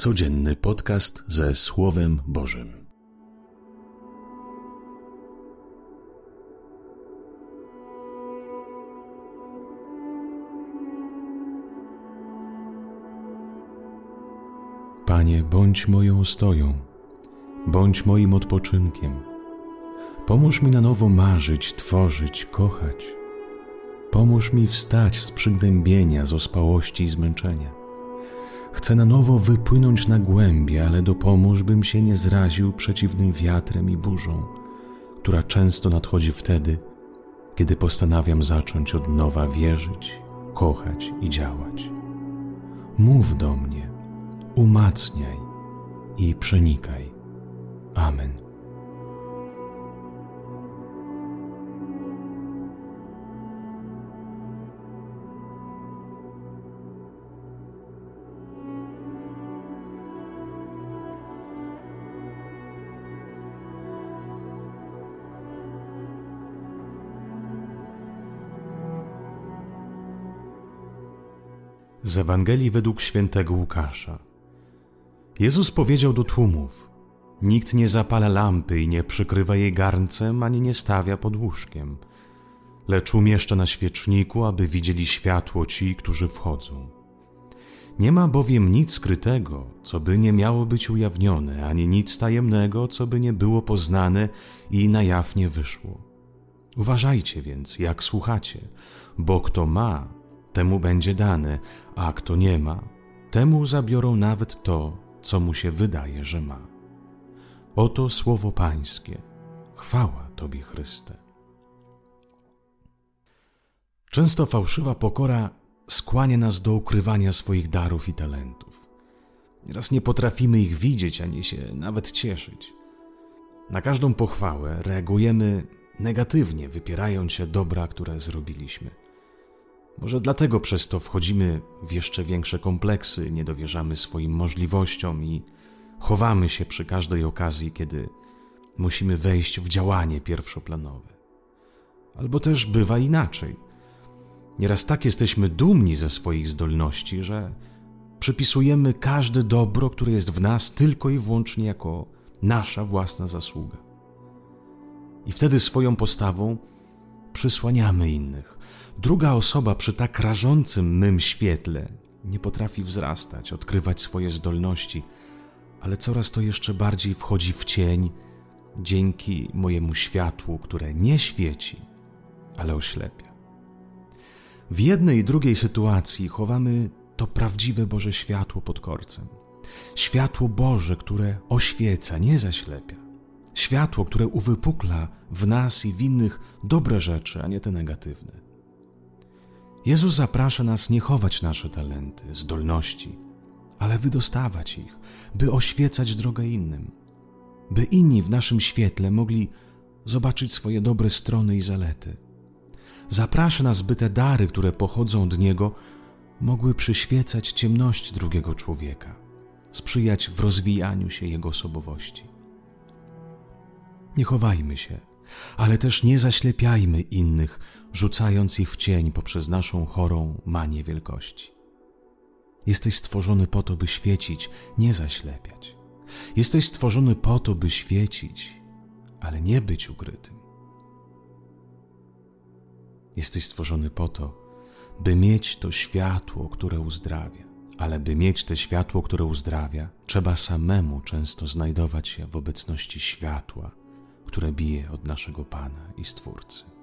Codzienny podcast ze Słowem Bożym. Panie, bądź moją stoją, bądź moim odpoczynkiem. Pomóż mi na nowo marzyć, tworzyć, kochać. Pomóż mi wstać z przygnębienia, z ospałości i zmęczenia Chcę na nowo wypłynąć na głębie, ale dopomóż, bym się nie zraził przeciwnym wiatrem i burzą, która często nadchodzi wtedy, kiedy postanawiam zacząć od nowa wierzyć, kochać i działać. Mów do mnie, umacniaj i przenikaj. Amen. Z Ewangelii według świętego Łukasza. Jezus powiedział do tłumów: Nikt nie zapala lampy i nie przykrywa jej garncem, ani nie stawia pod łóżkiem, lecz umieszcza na świeczniku, aby widzieli światło ci, którzy wchodzą. Nie ma bowiem nic skrytego, co by nie miało być ujawnione, ani nic tajemnego, co by nie było poznane i na jaw nie wyszło. Uważajcie więc, jak słuchacie, bo kto ma, temu będzie dane, a kto nie ma, temu zabiorą nawet to, co mu się wydaje, że ma. Oto słowo Pańskie. Chwała Tobie, Chryste. Często fałszywa pokora skłania nas do ukrywania swoich darów i talentów. Nieraz nie potrafimy ich widzieć ani się nawet cieszyć. Na każdą pochwałę reagujemy negatywnie, wypierając się dobra, które zrobiliśmy. Może dlatego przez to wchodzimy w jeszcze większe kompleksy, nie dowierzamy swoim możliwościom i chowamy się przy każdej okazji, kiedy musimy wejść w działanie pierwszoplanowe. Albo też bywa inaczej. Nieraz tak jesteśmy dumni ze swoich zdolności, że przypisujemy każde dobro, które jest w nas, tylko i wyłącznie jako nasza własna zasługa. I wtedy swoją postawą przysłaniamy innych, Druga osoba przy tak rażącym mym świetle nie potrafi wzrastać, odkrywać swoje zdolności, ale coraz to jeszcze bardziej wchodzi w cień dzięki mojemu światłu, które nie świeci, ale oślepia. W jednej i drugiej sytuacji chowamy to prawdziwe Boże światło pod korcem. Światło Boże, które oświeca, nie zaślepia. Światło, które uwypukla w nas i w innych dobre rzeczy, a nie te negatywne. Jezus zaprasza nas nie chować nasze talenty, zdolności, ale wydostawać ich, by oświecać drogę innym, by inni w naszym świetle mogli zobaczyć swoje dobre strony i zalety. Zaprasza nas, by te dary, które pochodzą od Niego, mogły przyświecać ciemności drugiego człowieka, sprzyjać w rozwijaniu się Jego osobowości. Nie chowajmy się, ale też nie zaślepiajmy innych, rzucając ich w cień poprzez naszą chorą manię wielkości. Jesteś stworzony po to, by świecić, nie zaślepiać. Jesteś stworzony po to, by świecić, ale nie być ukrytym. Jesteś stworzony po to, by mieć to światło, które uzdrawia. Ale by mieć to światło, które uzdrawia, trzeba samemu często znajdować się w obecności światła, które bije od naszego Pana i Stwórcy.